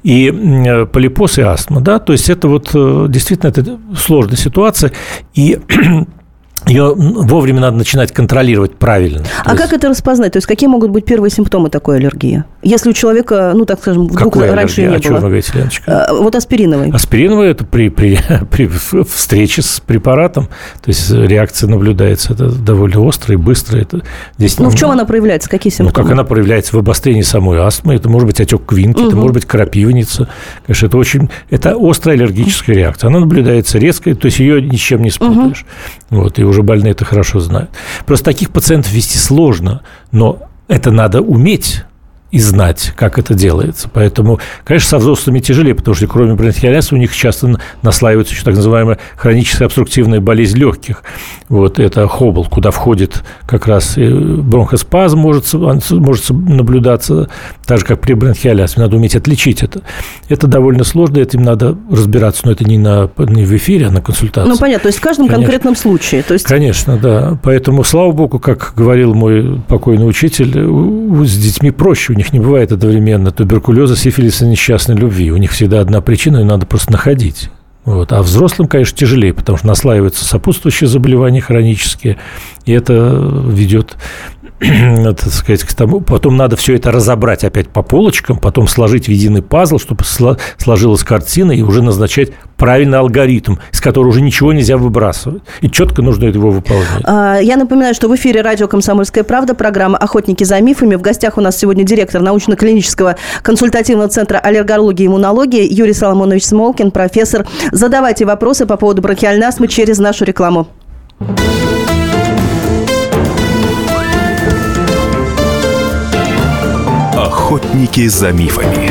[SPEAKER 3] и м, полипоз и астма, да, то есть это вот э, действительно это сложная ситуация, и ее вовремя надо начинать контролировать правильно. То
[SPEAKER 2] А
[SPEAKER 3] есть-
[SPEAKER 2] как это распознать? То есть какие могут быть первые симптомы такой аллергии? Если у человека, ну, так скажем, вдруг
[SPEAKER 3] Какой
[SPEAKER 2] раньше
[SPEAKER 3] аллергия?
[SPEAKER 2] не
[SPEAKER 3] О чем вы
[SPEAKER 2] было.
[SPEAKER 3] говорите, Леночка?
[SPEAKER 2] А, Вот аспириновой.
[SPEAKER 3] Аспириновая – это при, при, при встрече с препаратом, то есть реакция наблюдается, это довольно острая и быстрая. Это, здесь,
[SPEAKER 2] Ну, в чем она проявляется? Какие
[SPEAKER 3] Ну,
[SPEAKER 2] симптомы?
[SPEAKER 3] как она проявляется в обострении самой астмы, это может быть отек квинки, это может быть крапивница. Конечно, это очень, это острая аллергическая реакция. Она наблюдается резко, то есть ее ни с чем не спутаешь. Вот, и уже больные это хорошо знают. Просто таких пациентов вести сложно, но это надо уметь и знать, как это делается. Поэтому, конечно, со взрослыми тяжелее, потому что кроме бронхиолиаза у них часто наслаивается еще так называемая хроническая обструктивная болезнь легких. Вот это хобл, куда входит как раз и бронхоспазм может, может наблюдаться, так же, как при бронхиолязе. Надо уметь отличить это. Это довольно сложно, этим надо разбираться, но это не, на, не в эфире, а на консультации.
[SPEAKER 2] Ну, понятно, то есть в каждом
[SPEAKER 3] Конечно.
[SPEAKER 2] конкретном случае. То есть...
[SPEAKER 3] Конечно, да. Поэтому, слава богу, как говорил мой покойный учитель, с детьми проще, у них не бывает одновременно туберкулеза, сифилиса, несчастной любви. У них всегда одна причина, ее надо просто находить. Вот. А взрослым, конечно, тяжелее, потому что наслаиваются сопутствующие заболевания хронические, и это ведет, так сказать, к тому. Потом надо все это разобрать опять по полочкам, потом сложить в единый пазл, чтобы сло- сложилась картина, и уже назначать правильный алгоритм, из которого уже ничего нельзя выбрасывать. И четко нужно его выполнять.
[SPEAKER 2] А, Я напоминаю, что в эфире радио «Комсомольская правда» программа «Охотники за мифами». В гостях у нас сегодня директор научно-клинического консультативного центра аллергологии и иммунологии Юрий Соломонович Смолкин, профессор. Задавайте вопросы по поводу бронхиальной астмы через нашу рекламу.
[SPEAKER 1] Охотники за мифами.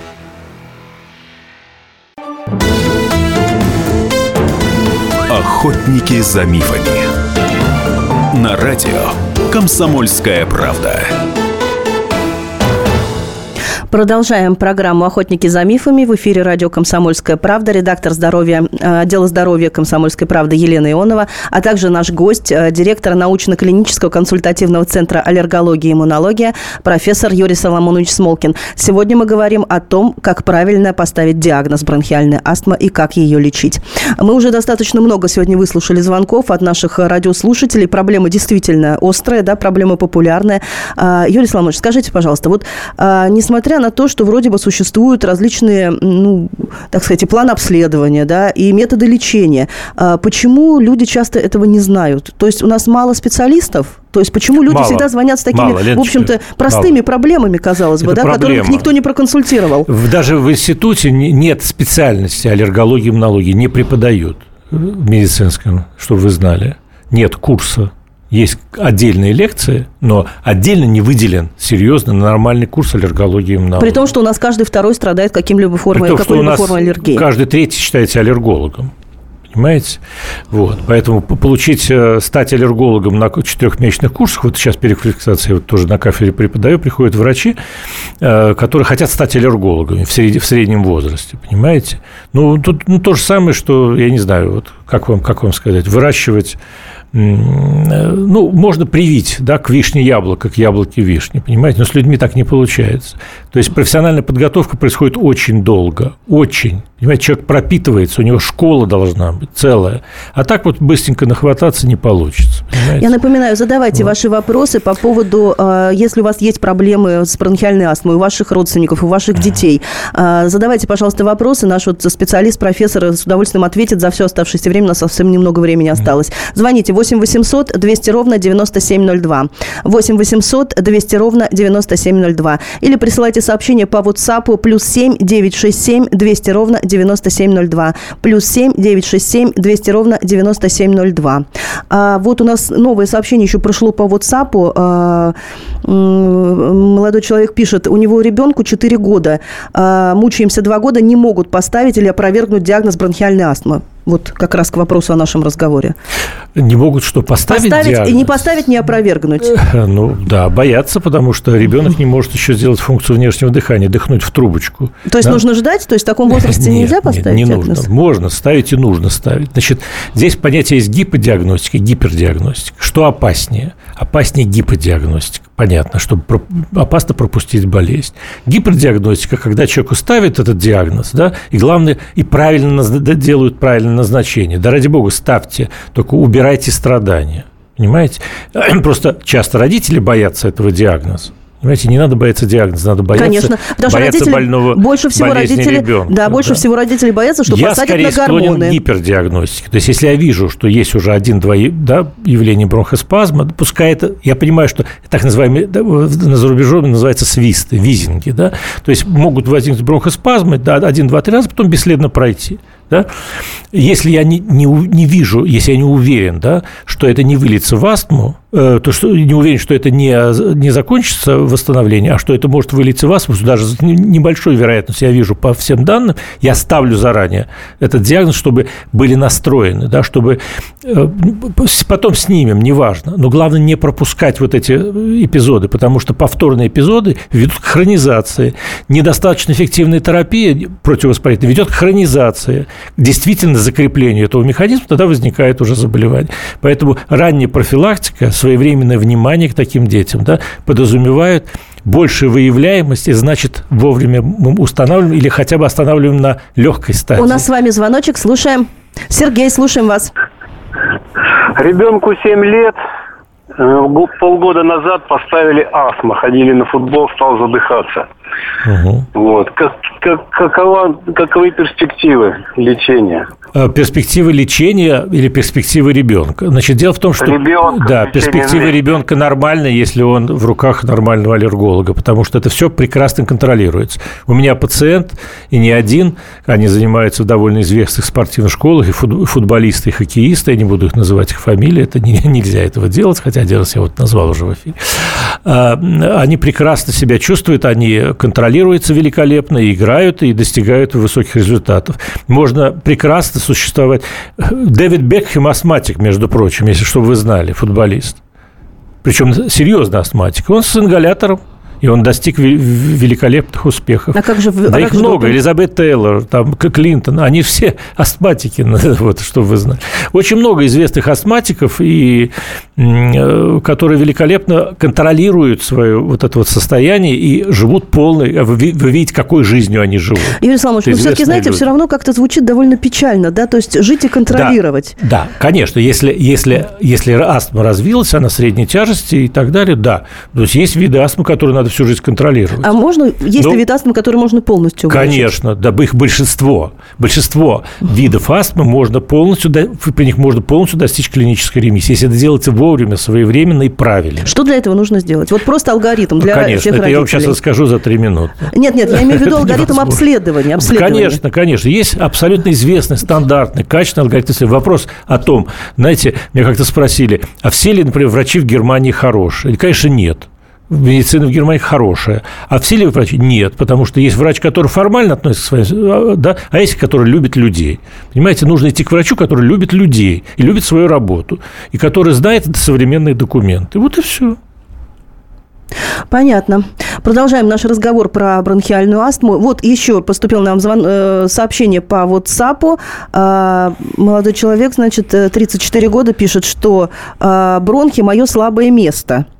[SPEAKER 1] Охотники за мифами. На радио «Комсомольская правда».
[SPEAKER 2] Продолжаем программу «Охотники за мифами». В эфире радио «Комсомольская правда», редактор здоровья, э, отдела здоровья «Комсомольской правды» Елена Ионова, а также наш гость, э, директор научно-клинического консультативного центра аллергологии и иммунология, профессор Юрий Соломонович Смолкин. Сегодня мы говорим о том, как правильно поставить диагноз бронхиальная астма и как ее лечить. Мы уже достаточно много сегодня выслушали звонков от наших радиослушателей. Проблема действительно острая, да, проблема популярная. А, Юрий Соломонович, скажите, пожалуйста, вот а, несмотря на то, что вроде бы существуют различные, ну, так сказать, план обследования, да, и методы лечения. А почему люди часто этого не знают? То есть у нас мало специалистов, то есть почему люди мало, всегда звонят с такими, мало, в общем-то, простыми мало. проблемами, казалось бы, да, которых никто не проконсультировал?
[SPEAKER 3] Даже в институте нет специальности аллергологии, иммунологии, не преподают в медицинском, чтобы вы знали. Нет курса есть отдельные лекции, но отдельно не выделен серьезно нормальный курс аллергологии иммунологии.
[SPEAKER 2] При том, что у нас каждый второй страдает каким-либо формой,
[SPEAKER 3] При том, какой-либо формой аллергии. Каждый третий считается аллергологом. Понимаете? Вот. Поэтому получить, э, стать аллергологом на четырехмесячных курсах, вот сейчас переквалификация вот тоже на кафедре преподаю, приходят врачи, э, которые хотят стать аллергологами в, сред... в среднем возрасте, понимаете? Ну, тут ну, то же самое, что, я не знаю, вот как вам, как вам сказать, выращивать ну, можно привить, да, к вишне яблоко, к яблоке вишни, понимаете, но с людьми так не получается. То есть профессиональная подготовка происходит очень долго, очень. Понимаете, человек пропитывается, у него школа должна быть целая. А так вот быстренько нахвататься не получится.
[SPEAKER 2] Понимаете? Я напоминаю, задавайте вот. ваши вопросы по поводу, а, если у вас есть проблемы с бронхиальной астмой у ваших родственников, у ваших детей. А, задавайте, пожалуйста, вопросы. Наш вот специалист, профессор с удовольствием ответит за все оставшееся время. У нас совсем немного времени осталось. Звоните 8 800 200 ровно 9702. 8 800 200 ровно 9702. Или присылайте сообщение по WhatsApp плюс 7 967 200 ровно 9702. Плюс 7 967 200 ровно 9702. А вот у нас новое сообщение еще прошло по WhatsApp. А, молодой человек пишет, у него ребенку 4 года. А, мучаемся 2 года, не могут поставить или опровергнуть диагноз бронхиальной астмы. Вот как раз к вопросу о нашем разговоре.
[SPEAKER 3] Не могут что, поставить Поставить диагноз?
[SPEAKER 2] и не поставить, не опровергнуть.
[SPEAKER 3] Ну, да, боятся, потому что ребенок не может еще сделать функцию внешнего дыхания, дыхнуть в трубочку.
[SPEAKER 2] То есть
[SPEAKER 3] да?
[SPEAKER 2] нужно ждать? То есть в таком возрасте нет, нельзя поставить нет,
[SPEAKER 3] не диагноз? нужно. Можно ставить и нужно ставить. Значит, здесь понятие есть гиподиагностика, гипердиагностика. Что опаснее? Опаснее гиподиагностика. Понятно, что опасно пропустить болезнь. Гипердиагностика, когда человеку ставят этот диагноз, да, и главное, и правильно делают правильное назначение. Да ради бога, ставьте, только убирайте страдания. Понимаете? Просто часто родители боятся этого диагноза. Понимаете, не надо бояться диагноза, надо бояться,
[SPEAKER 2] Конечно, потому бояться родители, больного больше всего родители, ребенка. Да, больше да. всего родители боятся, что
[SPEAKER 3] я
[SPEAKER 2] посадят на гормоны. Я
[SPEAKER 3] скорее гипердиагностике. То есть, если я вижу, что есть уже один-два да, явления бронхоспазма, пускай это, я понимаю, что так называемые, да, на зарубеже называется свисты, визинги, да, то есть могут возникнуть бронхоспазмы, да, один, два, три раза, потом бесследно пройти. Да? Если я не, не, не вижу, если я не уверен, да, что это не выльется в астму, то что не уверен, что это не, не закончится восстановление, а что это может вылиться в астму, даже с небольшой вероятностью я вижу по всем данным, я ставлю заранее этот диагноз, чтобы были настроены, да, чтобы э, потом снимем, неважно. Но главное не пропускать вот эти эпизоды, потому что повторные эпизоды ведут к хронизации. Недостаточно эффективная терапия противовоспалительная ведет к хронизации действительно закреплению этого механизма, тогда возникает уже заболевание. Поэтому ранняя профилактика, своевременное внимание к таким детям да, подразумевает большую выявляемость, и значит вовремя мы устанавливаем или хотя бы останавливаем на легкой стадии.
[SPEAKER 2] У нас с вами звоночек, слушаем. Сергей, слушаем вас.
[SPEAKER 8] Ребенку 7 лет, э, полгода назад поставили астма, ходили на футбол, стал задыхаться. Угу. Вот. Как, как, какова, каковы перспективы лечения?
[SPEAKER 3] Э, перспективы лечения или перспективы ребенка? Значит, дело в том, что Ребенок, да, перспективы ребенка нормальные, если он в руках нормального аллерголога, потому что это все прекрасно контролируется. У меня пациент, и не один, они занимаются в довольно известных спортивных школах, и футболисты, и хоккеисты, я не буду их называть их фамилии, это не, нельзя этого делать, хотя один раз я вот назвал уже в эфире. А, они прекрасно себя чувствуют, они контролируются великолепно, и играют, и достигают высоких результатов. Можно прекрасно существовать. Дэвид Бекхэм астматик, между прочим, если чтобы вы знали, футболист. Причем серьезный астматик. Он с ингалятором И он достиг великолепных успехов.
[SPEAKER 2] А как же...
[SPEAKER 3] Да
[SPEAKER 2] а
[SPEAKER 3] их много. Же Элизабет Тейлор, там, Клинтон, они все астматики, вот, что вы знаете. Очень много известных астматиков, и, э, которые великолепно контролируют свое вот это вот состояние и живут полной... Вы, вы видите, какой жизнью они живут.
[SPEAKER 2] Юрий Славович, но все-таки, знаете, люди. все равно как-то звучит довольно печально, да? То есть жить и контролировать.
[SPEAKER 3] Да, да конечно. Если, если, если астма развилась, она средней тяжести и так далее, да. То есть есть виды астмы, которые надо всю жизнь контролировать.
[SPEAKER 2] А можно, есть Но, ли вид астмы, который можно полностью
[SPEAKER 3] вылечить? Конечно, да, их большинство. Большинство видов астмы можно полностью, при них можно полностью достичь клинической ремиссии, если это делается вовремя, своевременно и правильно.
[SPEAKER 2] Что для этого нужно сделать? Вот просто алгоритм для
[SPEAKER 3] ну, конечно,
[SPEAKER 2] всех
[SPEAKER 3] это
[SPEAKER 2] родителей.
[SPEAKER 3] я вам сейчас расскажу за три минуты.
[SPEAKER 2] Нет, нет, я имею в виду алгоритм обследования, обследования.
[SPEAKER 3] Конечно, конечно. Есть абсолютно известный, стандартный, качественный алгоритм. Вопрос о том, знаете, меня как-то спросили, а все ли, например, врачи в Германии хорошие? И, конечно, нет медицина в Германии хорошая. А все ли врачи? Нет, потому что есть врач, который формально относится к своим, да, а есть, который любит людей. Понимаете, нужно идти к врачу, который любит людей и любит свою работу, и который знает современные документы. Вот и все.
[SPEAKER 2] Понятно. Продолжаем наш разговор про бронхиальную астму. Вот еще поступил нам звон, э, сообщение по WhatsApp. Э, молодой человек, значит, 34 года, пишет, что э, бронхи – мое слабое место –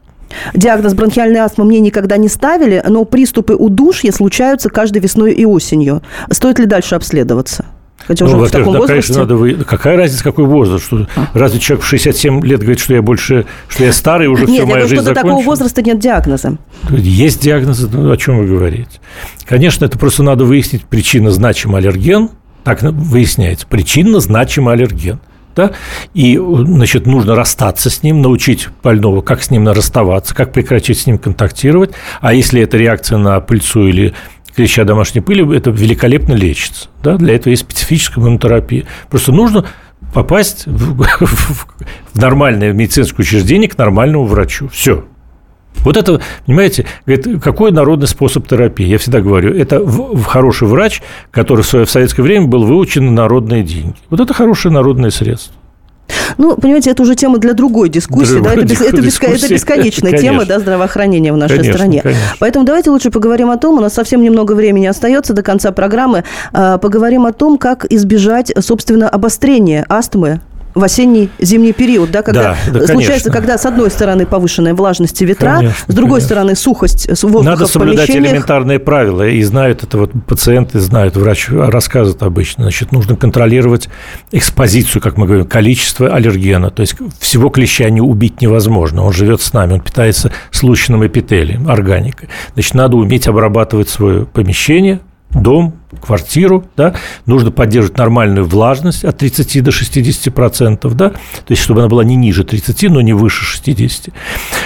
[SPEAKER 2] Диагноз бронхиальной астмы мне никогда не ставили, но приступы удушья случаются каждой весной и осенью. Стоит ли дальше обследоваться?
[SPEAKER 3] Хотя ну, уже в таком да, возрасте... конечно, надо вы... Какая разница, какой возраст? Что... А. Разве человек в 67 лет говорит, что я больше, что я старый, уже нет, все, моя жизнь закончена? Нет,
[SPEAKER 2] такого возраста нет диагноза.
[SPEAKER 3] Есть диагнозы, ну, о чем вы говорите? Конечно, это просто надо выяснить причинно значимый аллерген. Так выясняется. Причинно значимый аллерген да, и, значит, нужно расстаться с ним, научить больного, как с ним расставаться, как прекратить с ним контактировать, а если это реакция на пыльцу или клеща домашней пыли, это великолепно лечится, да, для этого есть специфическая иммунотерапия. Просто нужно попасть в, в, в нормальное медицинское учреждение к нормальному врачу. Все. Вот это, понимаете, говорит, какой народный способ терапии? Я всегда говорю, это в, в хороший врач, который в, свое, в советское время был выучен на народные деньги. Вот это хорошее народное средство.
[SPEAKER 2] Ну, понимаете, это уже тема для другой дискуссии. Другой, да? это, бес, это, беско, это бесконечная конечно. тема да, здравоохранения в нашей конечно, стране. Конечно. Поэтому давайте лучше поговорим о том, у нас совсем немного времени остается до конца программы, а, поговорим о том, как избежать, собственно, обострения астмы в осенний зимний период, да, когда да, да, случается, когда с одной стороны повышенная влажность и ветра, конечно, с другой конечно. стороны сухость воздуха
[SPEAKER 3] Надо соблюдать элементарные правила, и знают это вот пациенты знают, врач рассказывает обычно, значит, нужно контролировать экспозицию, как мы говорим, количество аллергена, то есть всего клеща не убить невозможно, он живет с нами, он питается слущенным эпителием, органикой, значит, надо уметь обрабатывать свое помещение, дом, квартиру, да, нужно поддерживать нормальную влажность от 30 до 60 процентов, да, то есть чтобы она была не ниже 30, но не выше 60.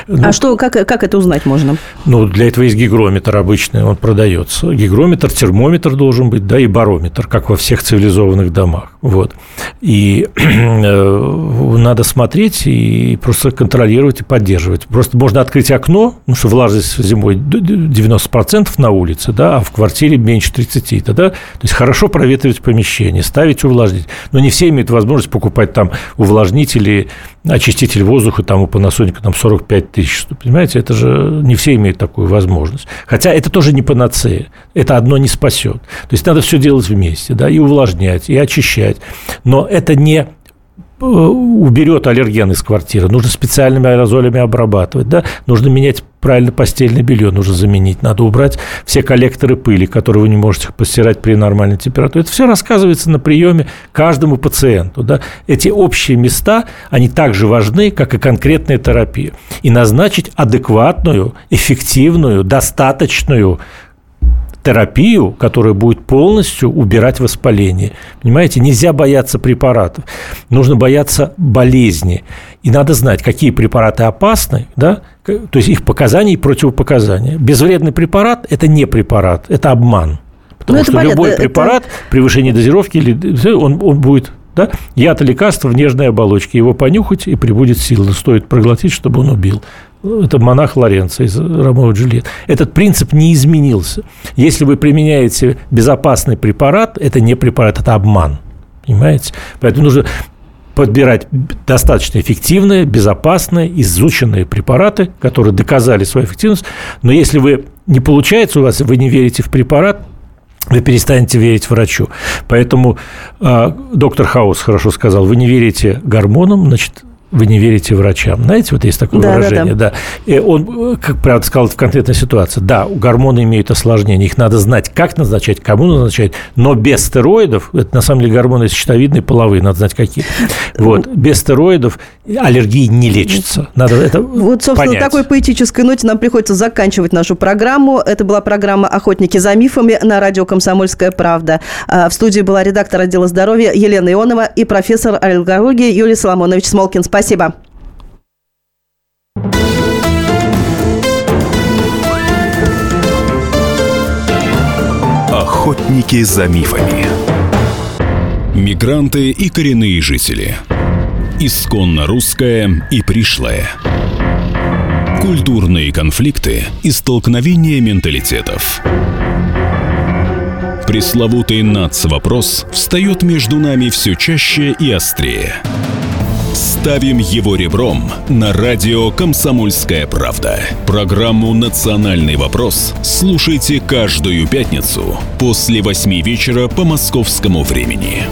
[SPEAKER 2] Ну, а что, как, как это узнать можно?
[SPEAKER 3] Ну, для этого есть гигрометр обычный, он продается. Гигрометр, термометр должен быть, да, и барометр, как во всех цивилизованных домах, вот. И э, надо смотреть и просто контролировать и поддерживать. Просто можно открыть окно, ну, что влажность зимой 90 процентов на улице, да, а в квартире меньше 30, да, то есть хорошо проветривать помещение, ставить увлажнитель. Но не все имеют возможность покупать там увлажнители, очиститель воздуха там у Panasonic там 45 тысяч. Понимаете, это же не все имеют такую возможность. Хотя это тоже не панацея. Это одно не спасет. То есть надо все делать вместе, да, и увлажнять, и очищать. Но это не уберет аллерген из квартиры, нужно специальными аэрозолями обрабатывать, да, нужно менять правильно постельное белье, нужно заменить, надо убрать все коллекторы пыли, которые вы не можете постирать при нормальной температуре. Это все рассказывается на приеме каждому пациенту. Да. Эти общие места, они также важны, как и конкретная терапия. И назначить адекватную, эффективную, достаточную терапию, которая будет полностью убирать воспаление. Понимаете, нельзя бояться препаратов, нужно бояться болезни. И надо знать, какие препараты опасны, да, то есть их показания и противопоказания. Безвредный препарат – это не препарат, это обман. Потому ну, что понятно, любой препарат, это... превышение дозировки, он, он будет да? Яд лекарство в нежной оболочке. Его понюхать и прибудет сила. Стоит проглотить, чтобы он убил это монах Лоренцо из Ромео и Джульетт. Этот принцип не изменился. Если вы применяете безопасный препарат, это не препарат, это обман. Понимаете? Поэтому нужно подбирать достаточно эффективные, безопасные, изученные препараты, которые доказали свою эффективность. Но если вы не получается у вас, вы не верите в препарат, вы перестанете верить врачу. Поэтому э, доктор Хаус хорошо сказал, вы не верите гормонам, значит, вы не верите врачам. Знаете, вот есть такое да, выражение, да. да. И он, как правда сказал, в конкретной ситуации, да, гормоны имеют осложнения, их надо знать, как назначать, кому назначать, но без стероидов, это на самом деле гормоны щитовидные, половые, надо знать какие. Вот, без стероидов аллергии не лечится. Надо это
[SPEAKER 2] Вот, собственно, понять. такой поэтической ноте нам приходится заканчивать нашу программу. Это была программа «Охотники за мифами» на радио «Комсомольская правда». А, в студии была редактор отдела здоровья Елена Ионова и профессор аллергологии Юлия Соломонович Смолкин. Спасибо.
[SPEAKER 1] Охотники за мифами. Мигранты и коренные жители – Исконно русское и пришлое. Культурные конфликты и столкновения менталитетов. Пресловутый НАЦ-вопрос встает между нами все чаще и острее. Ставим его ребром на радио «Комсомольская правда». Программу «Национальный вопрос» слушайте каждую пятницу после восьми вечера по московскому времени.